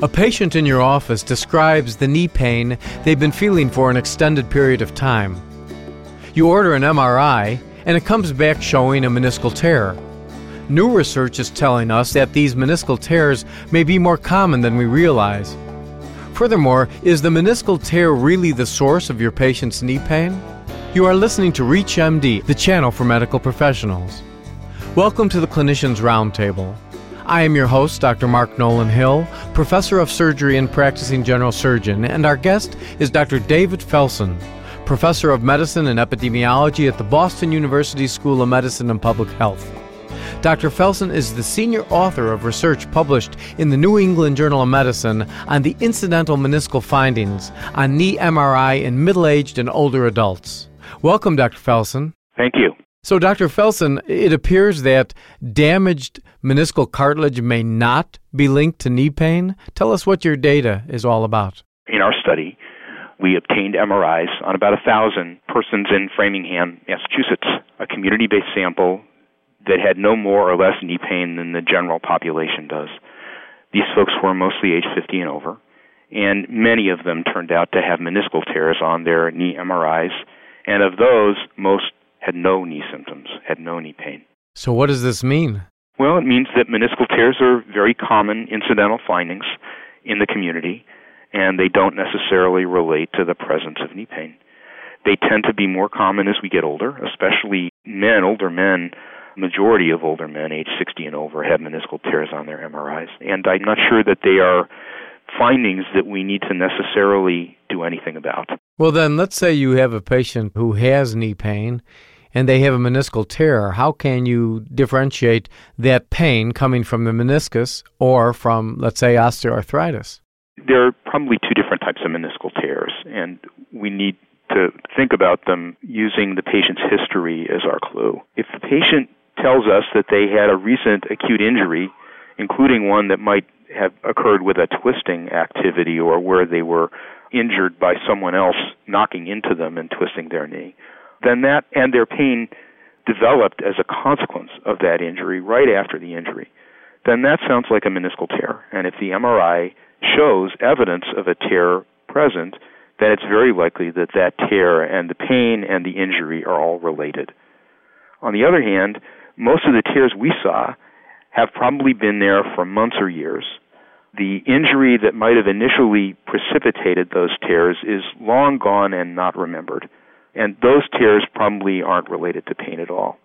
A patient in your office describes the knee pain they've been feeling for an extended period of time. You order an MRI, and it comes back showing a meniscal tear. New research is telling us that these meniscal tears may be more common than we realize. Furthermore, is the meniscal tear really the source of your patient's knee pain? You are listening to ReachMD, the channel for medical professionals. Welcome to the Clinicians Roundtable. I am your host, Dr. Mark Nolan Hill, professor of surgery and practicing general surgeon, and our guest is Dr. David Felson, professor of medicine and epidemiology at the Boston University School of Medicine and Public Health. Dr. Felson is the senior author of research published in the New England Journal of Medicine on the incidental meniscal findings on knee MRI in middle aged and older adults. Welcome, Dr. Felson. Thank you. So, Dr. Felson, it appears that damaged meniscal cartilage may not be linked to knee pain. Tell us what your data is all about. In our study, we obtained MRIs on about a thousand persons in Framingham, Massachusetts, a community based sample that had no more or less knee pain than the general population does. These folks were mostly age 50 and over, and many of them turned out to have meniscal tears on their knee MRIs, and of those, most had no knee symptoms, had no knee pain. So, what does this mean? Well, it means that meniscal tears are very common incidental findings in the community, and they don't necessarily relate to the presence of knee pain. They tend to be more common as we get older, especially men, older men. Majority of older men, age 60 and over, have meniscal tears on their MRIs, and I'm not sure that they are findings that we need to necessarily do anything about. Well, then, let's say you have a patient who has knee pain and they have a meniscal tear. How can you differentiate that pain coming from the meniscus or from, let's say, osteoarthritis? There are probably two different types of meniscal tears, and we need to think about them using the patient's history as our clue. If the patient tells us that they had a recent acute injury, including one that might have occurred with a twisting activity or where they were injured by someone else knocking into them and twisting their knee, then that and their pain developed as a consequence of that injury right after the injury, then that sounds like a meniscal tear. And if the MRI shows evidence of a tear present, then it's very likely that that tear and the pain and the injury are all related. On the other hand, most of the tears we saw have probably been there for months or years. The injury that might have initially precipitated those tears is long gone and not remembered. And those tears probably aren't related to pain at all.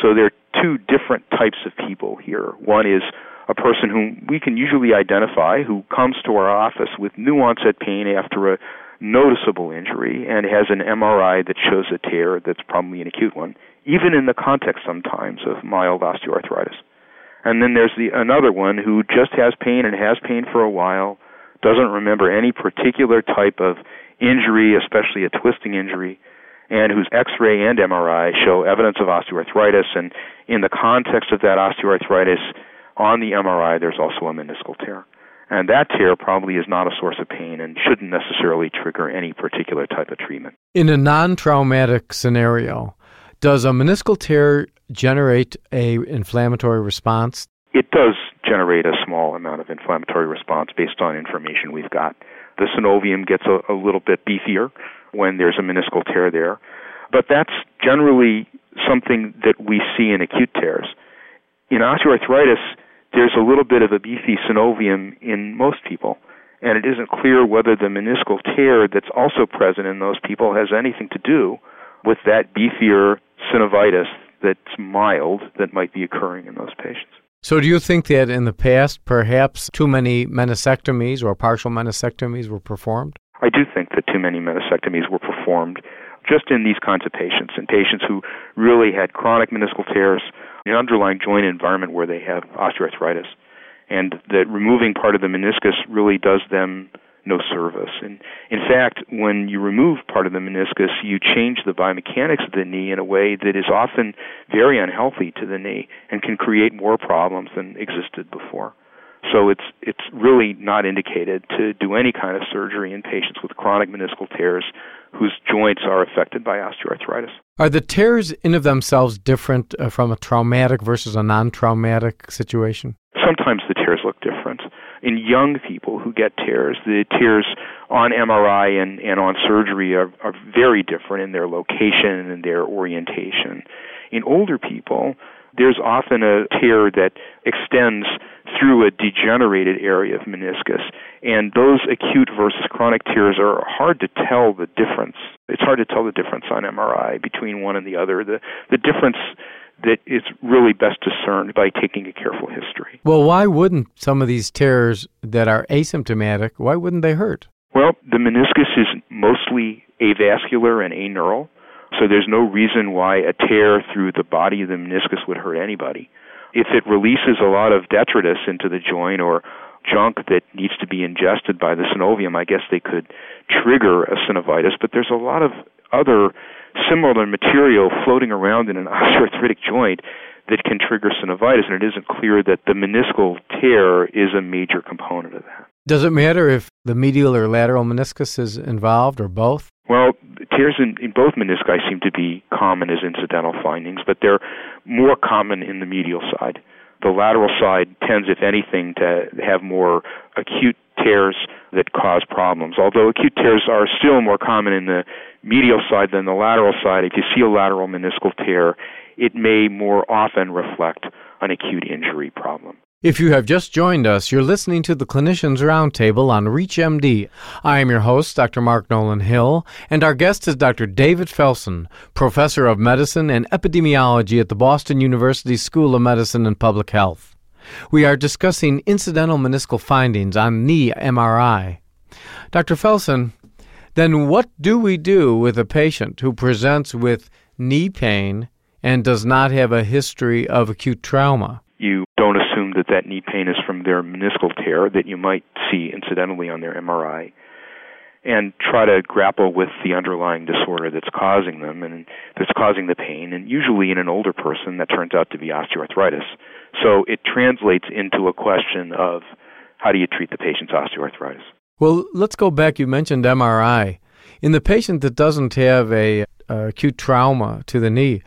So there are two different types of people here. One is a person whom we can usually identify who comes to our office with new onset pain after a noticeable injury and has an MRI that shows a tear that's probably an acute one, even in the context sometimes of mild osteoarthritis. And then there's the another one who just has pain and has pain for a while, doesn't remember any particular type of injury, especially a twisting injury, and whose X-ray and MRI show evidence of osteoarthritis. And in the context of that osteoarthritis, on the MRI, there's also a meniscal tear. And that tear probably is not a source of pain and shouldn't necessarily trigger any particular type of treatment. In a non traumatic scenario, does a meniscal tear generate a inflammatory response? It does generate a small amount of inflammatory response based on information we've got. The synovium gets a, a little bit beefier when there's a meniscal tear there, but that's generally something that we see in acute tears. In osteoarthritis, there's a little bit of a beefy synovium in most people, and it isn't clear whether the meniscal tear that's also present in those people has anything to do with that beefier synovitis that's mild that might be occurring in those patients. So, do you think that in the past, perhaps too many meniscectomies or partial meniscectomies were performed? I do think that too many meniscectomies were performed just in these kinds of patients, in patients who really had chronic meniscal tears, an underlying joint environment where they have osteoarthritis, and that removing part of the meniscus really does them no service. And in fact, when you remove part of the meniscus, you change the biomechanics of the knee in a way that is often very unhealthy to the knee and can create more problems than existed before. So it's it's really not indicated to do any kind of surgery in patients with chronic meniscal tears whose joints are affected by osteoarthritis. Are the tears in of themselves different uh, from a traumatic versus a non-traumatic situation? Sometimes the tears look different. In young people who get tears, the tears on MRI and, and on surgery are, are very different in their location and their orientation. In older people, there's often a tear that extends through a degenerated area of meniscus. And those acute versus chronic tears are hard to tell the difference. It's hard to tell the difference on MRI between one and the other. The, the difference that is really best discerned by taking a careful history. Well, why wouldn't some of these tears that are asymptomatic, why wouldn't they hurt? Well, the meniscus is mostly avascular and aneural. So there's no reason why a tear through the body of the meniscus would hurt anybody. If it releases a lot of detritus into the joint or junk that needs to be ingested by the synovium, I guess they could trigger a synovitis, but there's a lot of other similar material floating around in an osteoarthritic joint that can trigger synovitis, and it isn't clear that the meniscal tear is a major component of that. Does it matter if the medial or lateral meniscus is involved or both? Well, tears in, in both menisci seem to be common as incidental findings, but they're more common in the medial side. The lateral side tends, if anything, to have more acute tears that cause problems. Although acute tears are still more common in the medial side than the lateral side, if you see a lateral meniscal tear, it may more often reflect an acute injury problem. If you have just joined us, you're listening to the Clinicians Roundtable on ReachMD. I am your host, Dr. Mark Nolan Hill, and our guest is Dr. David Felson, Professor of Medicine and Epidemiology at the Boston University School of Medicine and Public Health. We are discussing incidental meniscal findings on knee MRI. Dr. Felson, then what do we do with a patient who presents with knee pain and does not have a history of acute trauma? You don't assume that that knee pain is from their meniscal tear that you might see incidentally on their MRI and try to grapple with the underlying disorder that's causing them and that's causing the pain. And usually in an older person, that turns out to be osteoarthritis. So it translates into a question of how do you treat the patient's osteoarthritis? Well, let's go back. You mentioned MRI. In the patient that doesn't have a, a acute trauma to the knee,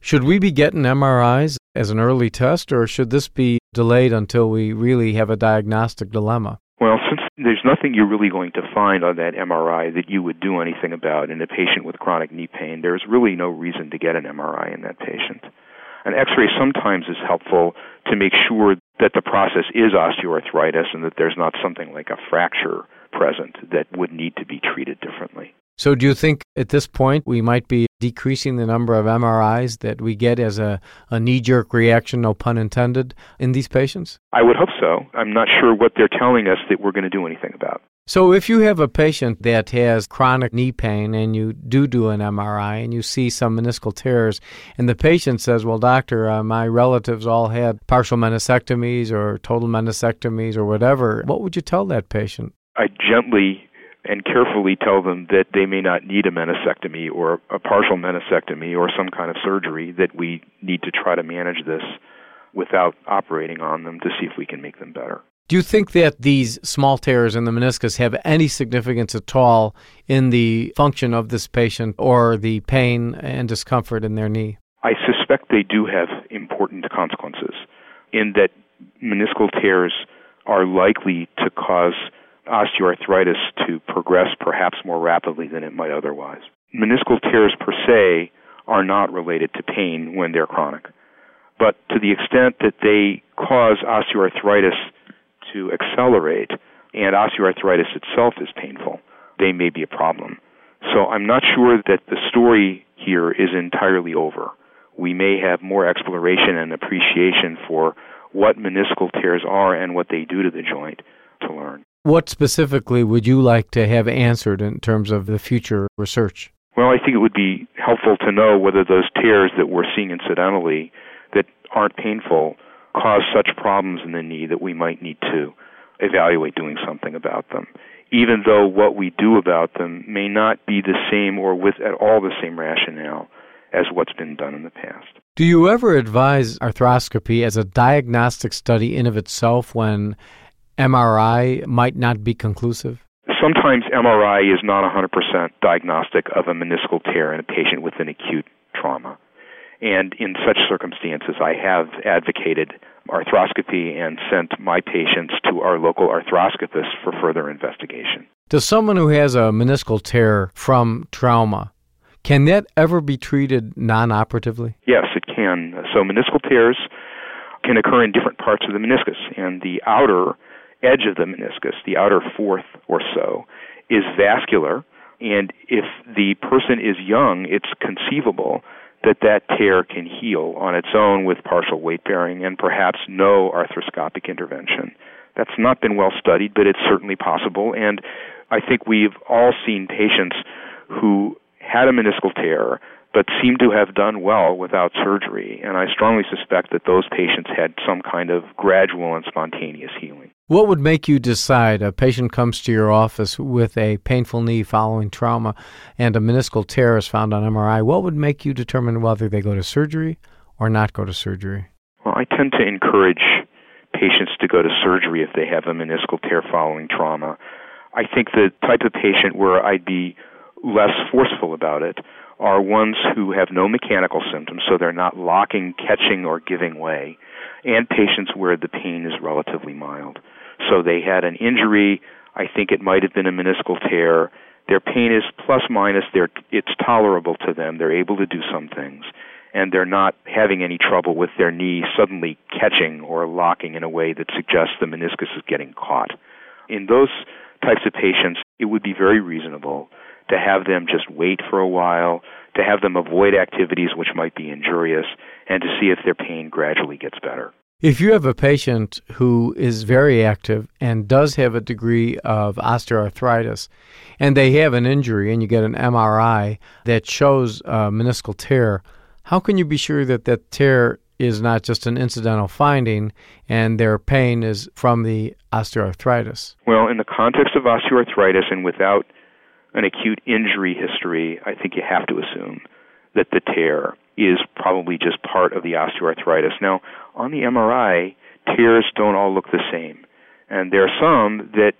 should we be getting MRIs as an early test, or should this be delayed until we really have a diagnostic dilemma? Well, since there's nothing you're really going to find on that MRI that you would do anything about in a patient with chronic knee pain, there's really no reason to get an MRI in that patient. An x ray sometimes is helpful to make sure that the process is osteoarthritis and that there's not something like a fracture present that would need to be treated differently. So, do you think at this point we might be decreasing the number of MRIs that we get as a, a knee jerk reaction, no pun intended, in these patients? I would hope so. I'm not sure what they're telling us that we're going to do anything about. So, if you have a patient that has chronic knee pain and you do do an MRI and you see some meniscal tears, and the patient says, Well, doctor, uh, my relatives all had partial meniscectomies or total meniscectomies or whatever, what would you tell that patient? I gently and carefully tell them that they may not need a meniscectomy or a partial meniscectomy or some kind of surgery, that we need to try to manage this without operating on them to see if we can make them better. Do you think that these small tears in the meniscus have any significance at all in the function of this patient or the pain and discomfort in their knee? I suspect they do have important consequences in that meniscal tears are likely to cause osteoarthritis to progress perhaps more rapidly than it might otherwise. Meniscal tears per se are not related to pain when they're chronic. But to the extent that they cause osteoarthritis to accelerate and osteoarthritis itself is painful, they may be a problem. So I'm not sure that the story here is entirely over. We may have more exploration and appreciation for what meniscal tears are and what they do to the joint to learn. What specifically would you like to have answered in terms of the future research? Well, I think it would be helpful to know whether those tears that we're seeing incidentally that aren't painful cause such problems in the knee that we might need to evaluate doing something about them. Even though what we do about them may not be the same or with at all the same rationale as what's been done in the past. Do you ever advise arthroscopy as a diagnostic study in of itself when MRI might not be conclusive? Sometimes MRI is not 100% diagnostic of a meniscal tear in a patient with an acute trauma. And in such circumstances, I have advocated arthroscopy and sent my patients to our local arthroscopist for further investigation. Does someone who has a meniscal tear from trauma can that ever be treated non-operatively? Yes, it can. So meniscal tears can occur in different parts of the meniscus, and the outer edge of the meniscus, the outer fourth or so, is vascular. And if the person is young, it's conceivable that that tear can heal on its own with partial weight bearing and perhaps no arthroscopic intervention. That's not been well studied, but it's certainly possible. And I think we've all seen patients who had a meniscal tear but seem to have done well without surgery. And I strongly suspect that those patients had some kind of gradual and spontaneous healing. What would make you decide a patient comes to your office with a painful knee following trauma and a meniscal tear is found on MRI? What would make you determine whether they go to surgery or not go to surgery? Well, I tend to encourage patients to go to surgery if they have a meniscal tear following trauma. I think the type of patient where I'd be less forceful about it are ones who have no mechanical symptoms, so they're not locking, catching, or giving way, and patients where the pain is relatively mild. So they had an injury, I think it might have been a meniscal tear. Their pain is plus minus, they're, it's tolerable to them, they're able to do some things, and they're not having any trouble with their knee suddenly catching or locking in a way that suggests the meniscus is getting caught. In those types of patients, it would be very reasonable to have them just wait for a while, to have them avoid activities which might be injurious, and to see if their pain gradually gets better. If you have a patient who is very active and does have a degree of osteoarthritis, and they have an injury, and you get an MRI that shows a meniscal tear, how can you be sure that that tear is not just an incidental finding and their pain is from the osteoarthritis? Well, in the context of osteoarthritis and without an acute injury history, I think you have to assume that the tear is probably just part of the osteoarthritis. Now, on the MRI, tears don't all look the same. And there are some that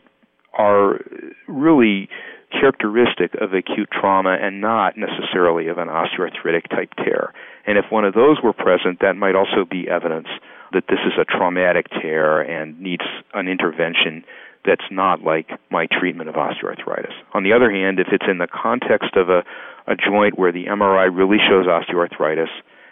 are really characteristic of acute trauma and not necessarily of an osteoarthritic type tear. And if one of those were present, that might also be evidence that this is a traumatic tear and needs an intervention that's not like my treatment of osteoarthritis. On the other hand, if it's in the context of a, a joint where the MRI really shows osteoarthritis,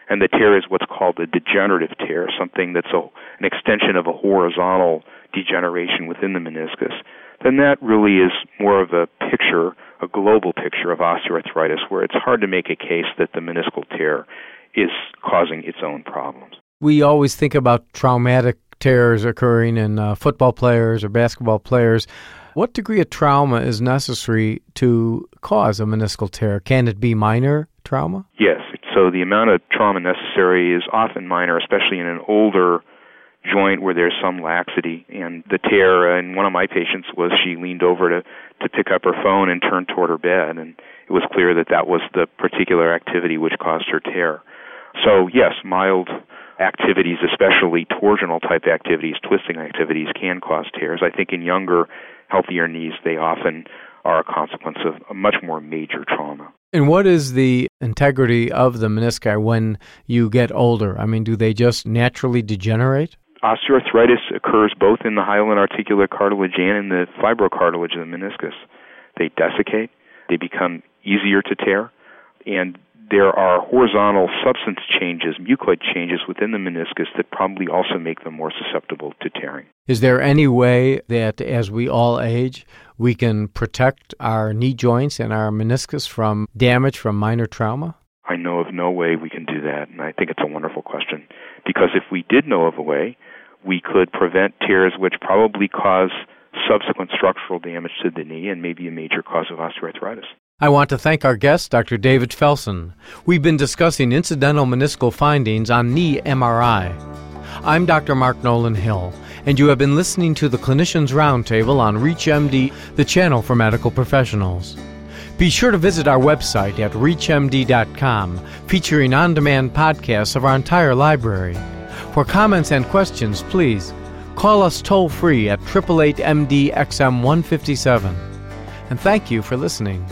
and the tear is what's called a degenerative tear, something that's a, an extension of a horizontal degeneration within the meniscus, then that really is more of a picture, a global picture of osteoarthritis, where it's hard to make a case that the meniscal tear is causing its own problems. We always think about traumatic tears occurring in uh, football players or basketball players. What degree of trauma is necessary to cause a meniscal tear? Can it be minor trauma? Yes. So the amount of trauma necessary is often minor, especially in an older joint where there's some laxity. And the tear in one of my patients was she leaned over to to pick up her phone and turned toward her bed, and it was clear that that was the particular activity which caused her tear. So yes, mild activities, especially torsional type activities, twisting activities, can cause tears. I think in younger, healthier knees, they often are a consequence of a much more major trauma. And what is the integrity of the menisci when you get older? I mean, do they just naturally degenerate? Osteoarthritis occurs both in the hyaline articular cartilage and in the fibrocartilage of the meniscus. They desiccate, they become easier to tear, and there are horizontal substance changes, mucoid changes within the meniscus that probably also make them more susceptible to tearing. Is there any way that as we all age, we can protect our knee joints and our meniscus from damage from minor trauma? I know of no way we can do that, and I think it's a wonderful question. Because if we did know of a way, we could prevent tears which probably cause subsequent structural damage to the knee and maybe a major cause of osteoarthritis. I want to thank our guest, Dr. David Felson. We've been discussing incidental meniscal findings on knee MRI. I'm Dr. Mark Nolan Hill, and you have been listening to the Clinicians Roundtable on ReachMD, the channel for medical professionals. Be sure to visit our website at reachmd.com, featuring on demand podcasts of our entire library. For comments and questions, please call us toll free at 888 MD XM 157. And thank you for listening.